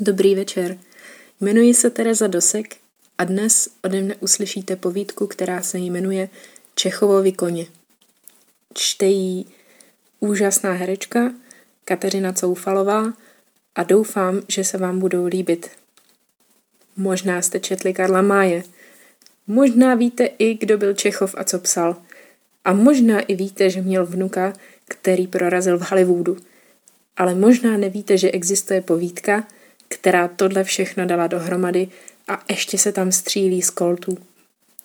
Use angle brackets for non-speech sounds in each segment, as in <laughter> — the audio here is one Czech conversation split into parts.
Dobrý večer. Jmenuji se Tereza Dosek a dnes ode mne uslyšíte povídku, která se jmenuje Čechovovi koně. Čte jí úžasná herečka Kateřina Coufalová a doufám, že se vám budou líbit. Možná jste četli Karla Máje. Možná víte i, kdo byl Čechov a co psal. A možná i víte, že měl vnuka, který prorazil v Hollywoodu. Ale možná nevíte, že existuje povídka, která tohle všechno dala dohromady a ještě se tam střílí z koltů.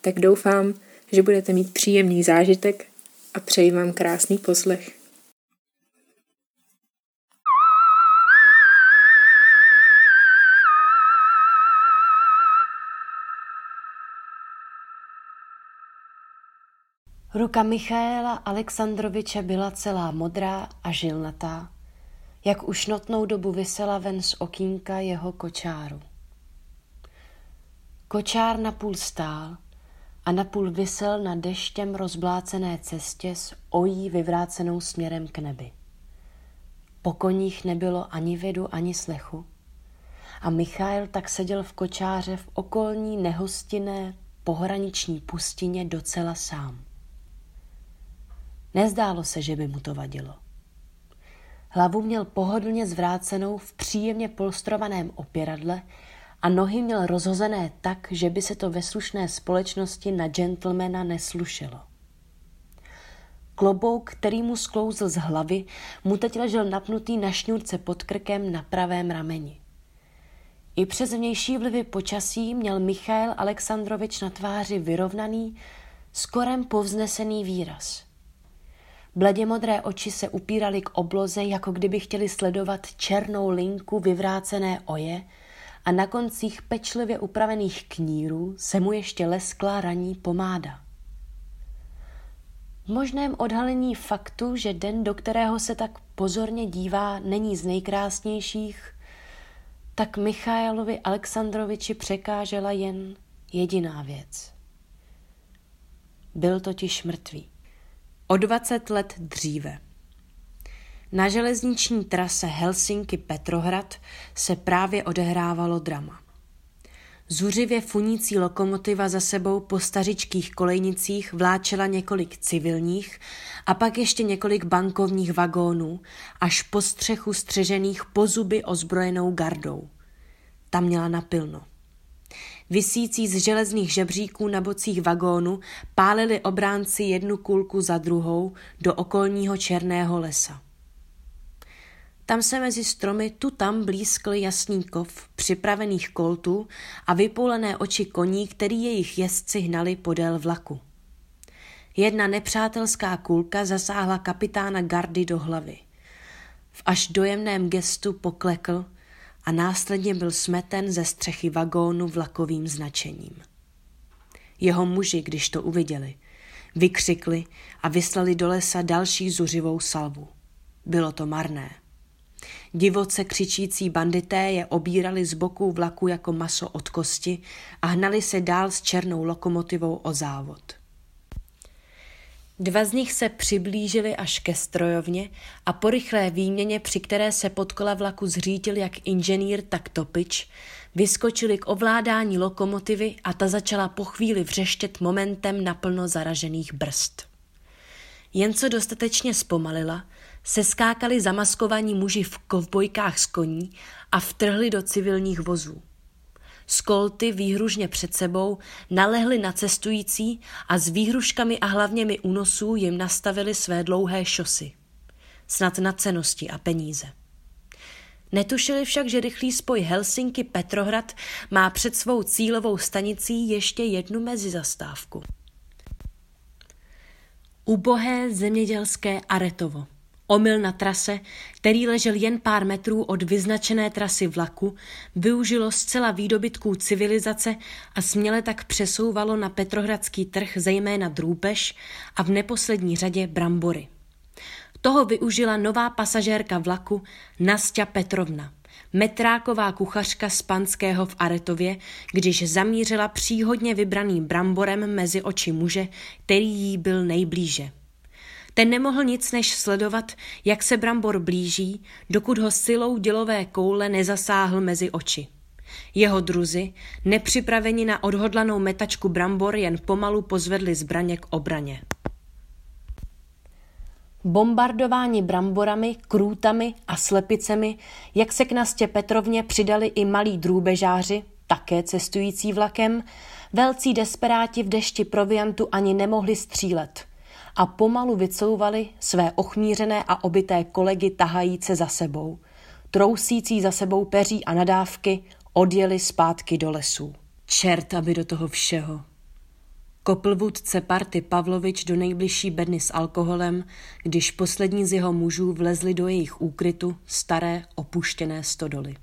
Tak doufám, že budete mít příjemný zážitek a přeji vám krásný poslech. Ruka Michaela Alexandroviče byla celá modrá a žilnatá jak už notnou dobu vysela ven z okýnka jeho kočáru. Kočár napůl stál a napůl vysel na deštěm rozblácené cestě s ojí vyvrácenou směrem k nebi. Po koních nebylo ani vidu, ani slechu a Michail tak seděl v kočáře v okolní nehostinné pohraniční pustině docela sám. Nezdálo se, že by mu to vadilo. Hlavu měl pohodlně zvrácenou v příjemně polstrovaném opěradle a nohy měl rozhozené tak, že by se to ve slušné společnosti na gentlemana neslušelo. Klobouk, který mu sklouzl z hlavy, mu teď ležel napnutý na šňůrce pod krkem na pravém rameni. I přes vnější vlivy počasí měl Michail Alexandrovič na tváři vyrovnaný, skorem povznesený výraz – Bledě modré oči se upíraly k obloze, jako kdyby chtěli sledovat černou linku vyvrácené oje a na koncích pečlivě upravených knírů se mu ještě leskla raní pomáda. V možném odhalení faktu, že den, do kterého se tak pozorně dívá, není z nejkrásnějších, tak Michailovi Alexandroviči překážela jen jediná věc. Byl totiž mrtvý. O 20 let dříve. Na železniční trase Helsinki-Petrohrad se právě odehrávalo drama. Zuřivě funící lokomotiva za sebou po stařičkých kolejnicích vláčela několik civilních a pak ještě několik bankovních vagónů až po střechu střežených po zuby ozbrojenou gardou. Tam měla napilno. Vysící z železných žebříků na bocích vagónu pálili obránci jednu kulku za druhou do okolního černého lesa. Tam se mezi stromy tu tam blízkl jasný kov připravených koltů a vypoulené oči koní, který jejich jezdci hnali podél vlaku. Jedna nepřátelská kulka zasáhla kapitána gardy do hlavy. V až dojemném gestu poklekl – a následně byl smeten ze střechy vagónu vlakovým značením. Jeho muži, když to uviděli, vykřikli a vyslali do lesa další zuřivou salvu. Bylo to marné. Divoce křičící bandité je obírali z boků vlaku jako maso od kosti a hnali se dál s černou lokomotivou o závod. Dva z nich se přiblížili až ke strojovně a po rychlé výměně, při které se pod kola vlaku zřítil jak inženýr, tak topič, vyskočili k ovládání lokomotivy a ta začala po chvíli vřeštět momentem naplno zaražených brzd. Jen co dostatečně zpomalila, se skákali zamaskovaní muži v kovbojkách z koní a vtrhli do civilních vozů. Skolty výhružně před sebou nalehly na cestující a s výhruškami a hlavněmi únosů jim nastavili své dlouhé šosy. Snad na cenosti a peníze. Netušili však, že rychlý spoj Helsinki-Petrohrad má před svou cílovou stanicí ještě jednu mezizastávku. Ubohé zemědělské Aretovo – Omyl na trase, který ležel jen pár metrů od vyznačené trasy vlaku, využilo zcela výdobytků civilizace a směle tak přesouvalo na petrohradský trh zejména drůbež a v neposlední řadě brambory. Toho využila nová pasažérka vlaku Nastya Petrovna, metráková kuchařka z Panského v Aretově, když zamířila příhodně vybraným bramborem mezi oči muže, který jí byl nejblíže. Ten nemohl nic než sledovat, jak se Brambor blíží, dokud ho silou dělové koule nezasáhl mezi oči. Jeho druzy, nepřipraveni na odhodlanou metačku Brambor, jen pomalu pozvedli zbraně k obraně. Bombardování bramborami, krůtami a slepicemi, jak se k Nastě Petrovně přidali i malí drůbežáři, také cestující vlakem, velcí desperáti v dešti proviantu ani nemohli střílet a pomalu vycouvali své ochmířené a obité kolegy tahajíce za sebou. Trousící za sebou peří a nadávky odjeli zpátky do lesů. Čert, aby do toho všeho. Kopl vůdce party Pavlovič do nejbližší bedny s alkoholem, když poslední z jeho mužů vlezli do jejich úkrytu staré opuštěné stodoly.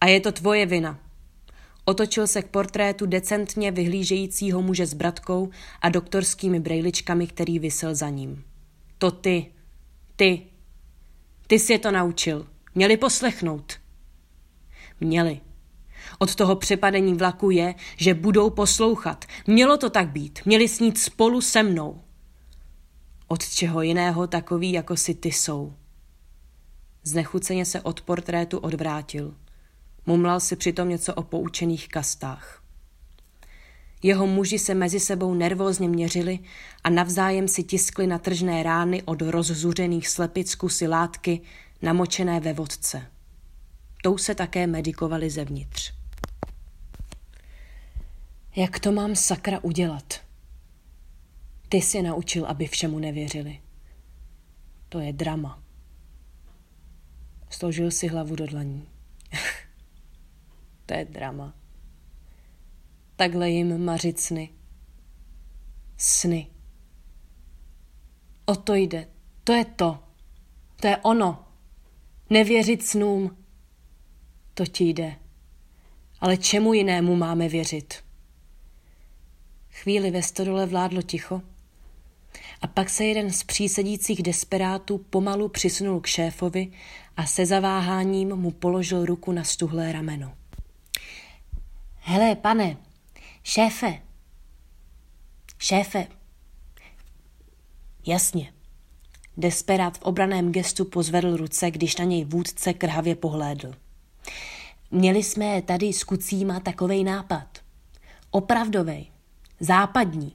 A je to tvoje vina. Otočil se k portrétu decentně vyhlížejícího muže s bratkou a doktorskými brejličkami, který vysel za ním. To ty, ty, ty si je to naučil. Měli poslechnout. Měli. Od toho přepadení vlaku je, že budou poslouchat. Mělo to tak být. Měli snít spolu se mnou. Od čeho jiného takový, jako si ty jsou. Znechuceně se od portrétu odvrátil. Mumlal si přitom něco o poučených kastách. Jeho muži se mezi sebou nervózně měřili a navzájem si tiskli na tržné rány od rozzuřených slepic kusy látky namočené ve vodce. Tou se také medikovali zevnitř. Jak to mám sakra udělat? Ty si naučil, aby všemu nevěřili. To je drama. Složil si hlavu do dlaní. <laughs> to je drama. Takhle jim mařit sny. Sny. O to jde. To je to. To je ono. Nevěřit snům. To ti jde. Ale čemu jinému máme věřit? Chvíli ve stodole vládlo ticho a pak se jeden z přísedících desperátů pomalu přisunul k šéfovi a se zaváháním mu položil ruku na stuhlé rameno. Hele, pane, šéfe, šéfe, jasně. Desperát v obraném gestu pozvedl ruce, když na něj vůdce krhavě pohlédl. Měli jsme tady s kucíma takovej nápad. Opravdovej západní,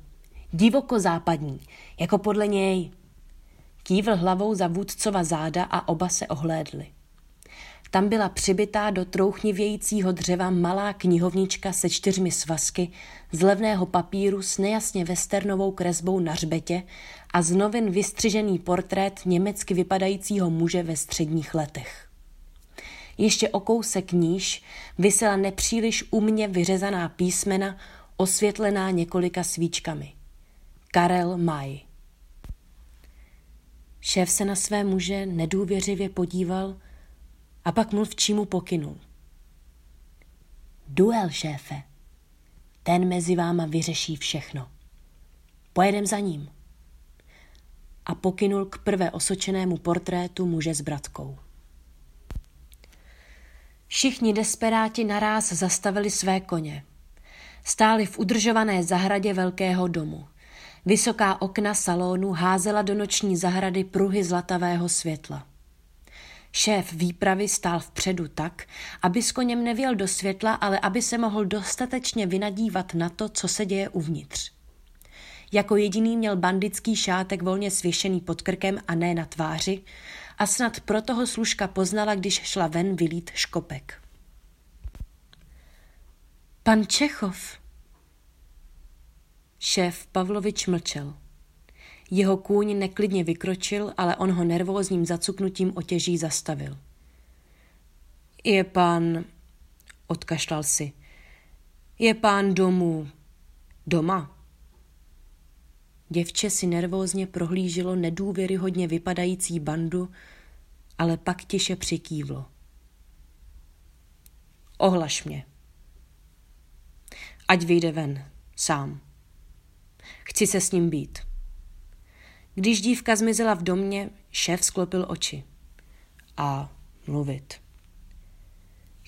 divoko západní, jako podle něj. Kývl hlavou za vůdcova záda a oba se ohlédli. Tam byla přibitá do trouchnivějícího dřeva malá knihovnička se čtyřmi svazky z levného papíru s nejasně westernovou kresbou na hřbetě a z novin vystřižený portrét německy vypadajícího muže ve středních letech. Ještě o kousek níž vysela nepříliš umně vyřezaná písmena osvětlená několika svíčkami. Karel Maj. Šéf se na své muže nedůvěřivě podíval a pak mluvčímu pokynul. Duel, šéfe. Ten mezi váma vyřeší všechno. Pojedem za ním. A pokynul k prvé osočenému portrétu muže s bratkou. Všichni desperáti naráz zastavili své koně – Stáli v udržované zahradě velkého domu. Vysoká okna salonu házela do noční zahrady pruhy zlatavého světla. Šéf výpravy stál vpředu tak, aby s koněm nevěl do světla, ale aby se mohl dostatečně vynadívat na to, co se děje uvnitř. Jako jediný měl bandický šátek volně svěšený pod krkem a ne na tváři a snad proto ho služka poznala, když šla ven vylít škopek. Pan Čechov. Šéf Pavlovič mlčel. Jeho kůň neklidně vykročil, ale on ho nervózním zacuknutím otěží zastavil. Je pán... Odkašlal si. Je pán domů. Doma? Děvče si nervózně prohlíželo nedůvěryhodně vypadající bandu, ale pak tiše přikývlo. Ohlaš mě. Ať vyjde ven, sám. Chci se s ním být. Když dívka zmizela v domě, šéf sklopil oči. A mluvit.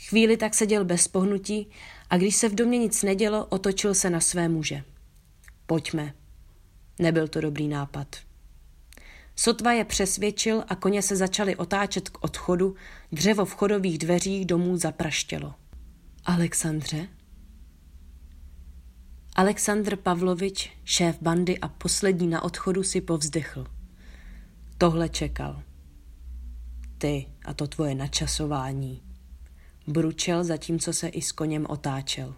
Chvíli tak seděl bez pohnutí a když se v domě nic nedělo, otočil se na své muže. Pojďme. Nebyl to dobrý nápad. Sotva je přesvědčil a koně se začaly otáčet k odchodu, dřevo vchodových dveří domů zapraštělo. Alexandře? Aleksandr Pavlovič, šéf bandy a poslední na odchodu, si povzdechl. Tohle čekal. Ty a to tvoje načasování. Bručel, zatímco se i s koněm otáčel.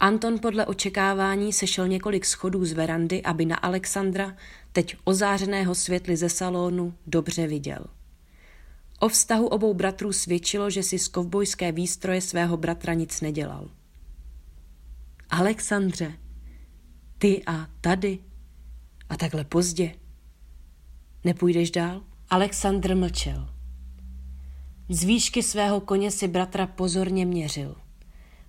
Anton podle očekávání sešel několik schodů z verandy, aby na Alexandra, teď ozářeného světly ze salonu, dobře viděl. O vztahu obou bratrů svědčilo, že si z kovbojské výstroje svého bratra nic nedělal. Alexandře, ty a tady a takhle pozdě. Nepůjdeš dál? Alexandr mlčel. Z výšky svého koně si bratra pozorně měřil.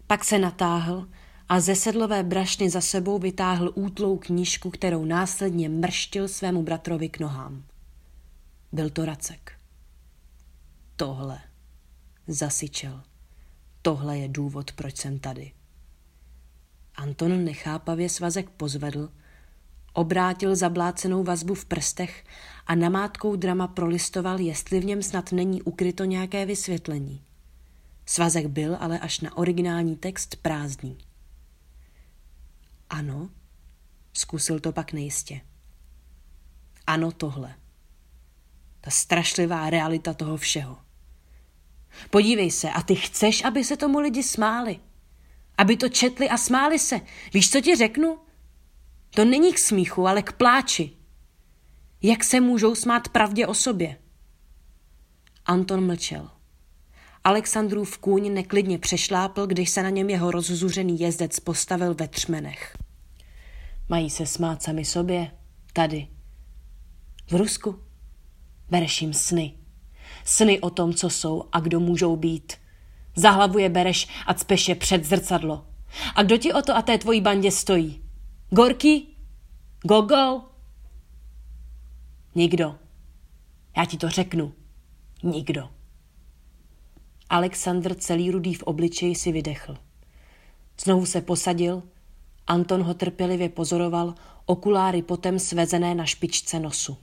Pak se natáhl a ze sedlové brašny za sebou vytáhl útlou knížku, kterou následně mrštil svému bratrovi k nohám. Byl to Racek. Tohle, zasyčel. Tohle je důvod, proč jsem tady. Anton nechápavě svazek pozvedl, obrátil zablácenou vazbu v prstech a namátkou drama prolistoval, jestli v něm snad není ukryto nějaké vysvětlení. Svazek byl ale až na originální text prázdný. Ano, zkusil to pak nejistě. Ano, tohle. Ta strašlivá realita toho všeho. Podívej se, a ty chceš, aby se tomu lidi smáli. Aby to četli a smáli se. Víš, co ti řeknu? To není k smíchu, ale k pláči. Jak se můžou smát pravdě o sobě? Anton mlčel. Alexandrův kůň neklidně přešlápl, když se na něm jeho rozzuřený jezdec postavil ve třmenech. Mají se smát sami sobě, tady. V Rusku. Bereš jim sny. Sny o tom, co jsou a kdo můžou být. Za hlavu je bereš a cpeš je před zrcadlo. A kdo ti o to a té tvojí bandě stojí? Gorky? Gogol? Nikdo. Já ti to řeknu. Nikdo. Alexandr celý rudý v obličeji si vydechl. Znovu se posadil, Anton ho trpělivě pozoroval, okuláry potem svezené na špičce nosu.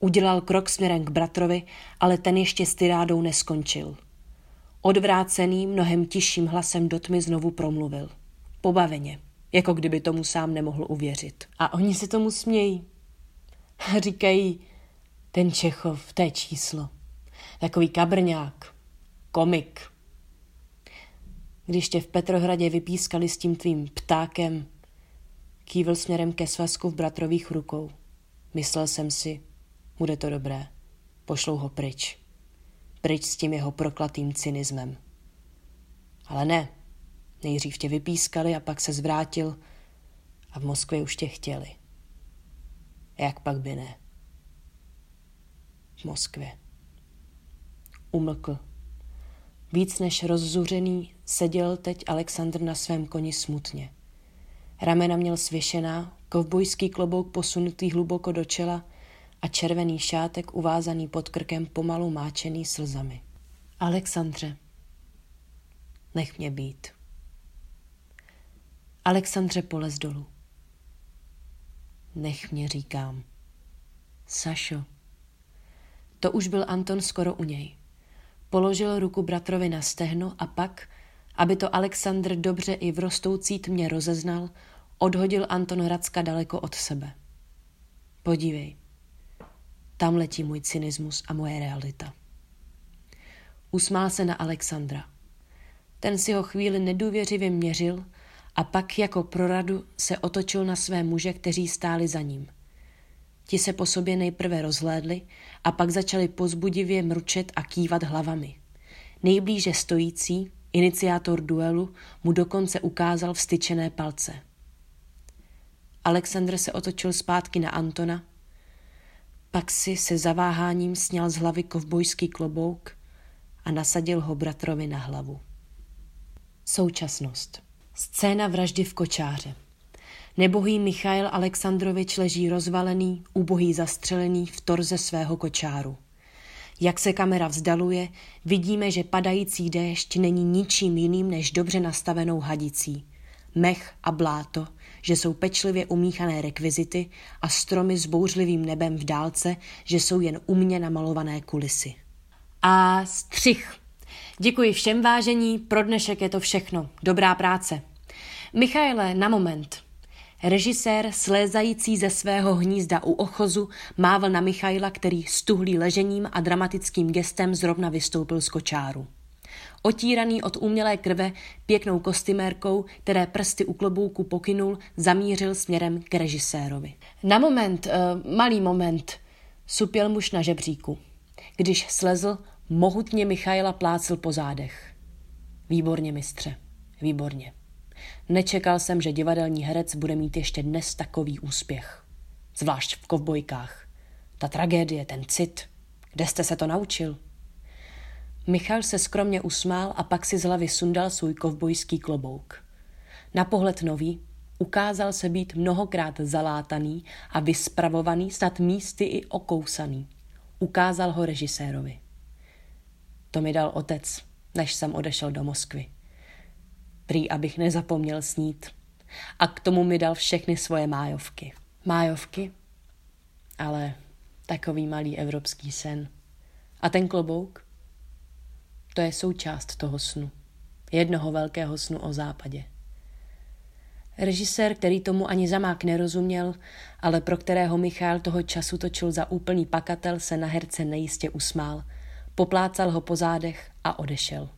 Udělal krok směrem k bratrovi, ale ten ještě s tyrádou neskončil. Odvrácený, mnohem tišším hlasem do tmy znovu promluvil. Pobaveně, jako kdyby tomu sám nemohl uvěřit. A oni se tomu smějí. <laughs> Říkají, ten Čechov, to je číslo. Takový kabrňák, komik. Když tě v Petrohradě vypískali s tím tvým ptákem, kývil směrem ke svazku v bratrových rukou. Myslel jsem si, bude to dobré, pošlou ho pryč. Pryč s tím jeho proklatým cynismem. Ale ne, nejdřív tě vypískali a pak se zvrátil a v Moskvě už tě chtěli. Jak pak by ne? V Moskvě. Umlkl. Víc než rozzuřený seděl teď Alexandr na svém koni smutně. Ramena měl svěšená, kovbojský klobouk posunutý hluboko do čela a červený šátek uvázaný pod krkem pomalu máčený slzami. Alexandře, nech mě být. Alexandře polez dolů. Nech mě, říkám. Sašo. To už byl Anton skoro u něj. Položil ruku bratrovi na stehno a pak, aby to Alexandr dobře i v rostoucí tmě rozeznal, odhodil Anton Hradska daleko od sebe. Podívej, tam letí můj cynismus a moje realita. Usmál se na Alexandra. Ten si ho chvíli nedůvěřivě měřil a pak jako pro radu se otočil na své muže, kteří stáli za ním. Ti se po sobě nejprve rozhlédli a pak začali pozbudivě mručet a kývat hlavami. Nejblíže stojící, iniciátor duelu, mu dokonce ukázal vstyčené palce. Alexandr se otočil zpátky na Antona, pak si se zaváháním sněl z hlavy kovbojský klobouk a nasadil ho bratrovi na hlavu. Současnost. Scéna vraždy v kočáře. Nebohý Michail Alexandrovič leží rozvalený, ubohý zastřelený v torze svého kočáru. Jak se kamera vzdaluje, vidíme, že padající déšť není ničím jiným než dobře nastavenou hadicí. Mech a bláto, že jsou pečlivě umíchané rekvizity a stromy s bouřlivým nebem v dálce, že jsou jen umně namalované kulisy. A střih. Děkuji všem vážení, pro dnešek je to všechno. Dobrá práce. Michaele, na moment. Režisér, slézající ze svého hnízda u ochozu, mával na Michaila, který stuhlý ležením a dramatickým gestem zrovna vystoupil z kočáru. Otíraný od umělé krve pěknou kostymérkou, které prsty u klobouku pokynul, zamířil směrem k režisérovi. Na moment, uh, malý moment, supěl muž na žebříku. Když slezl, mohutně Michaila plácil po zádech. Výborně, mistře, výborně. Nečekal jsem, že divadelní herec bude mít ještě dnes takový úspěch. Zvlášť v kovbojkách. Ta tragédie, ten cit. Kde jste se to naučil? Michal se skromně usmál a pak si z hlavy sundal svůj kovbojský klobouk. Na pohled nový ukázal se být mnohokrát zalátaný a vyspravovaný, snad místy i okousaný. Ukázal ho režisérovi. To mi dal otec, než jsem odešel do Moskvy. Prý, abych nezapomněl snít. A k tomu mi dal všechny svoje májovky. Májovky? Ale takový malý evropský sen. A ten klobouk? To je součást toho snu. Jednoho velkého snu o západě. Režisér, který tomu ani zamák nerozuměl, ale pro kterého Michal toho času točil za úplný pakatel, se na herce nejistě usmál. Poplácal ho po zádech a odešel.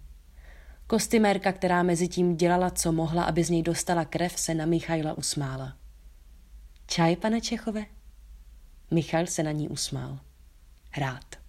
Kostymérka, která mezi tím dělala, co mohla, aby z něj dostala krev, se na Michaila usmála. Čaj, pane Čechové? Michal se na ní usmál. Rád.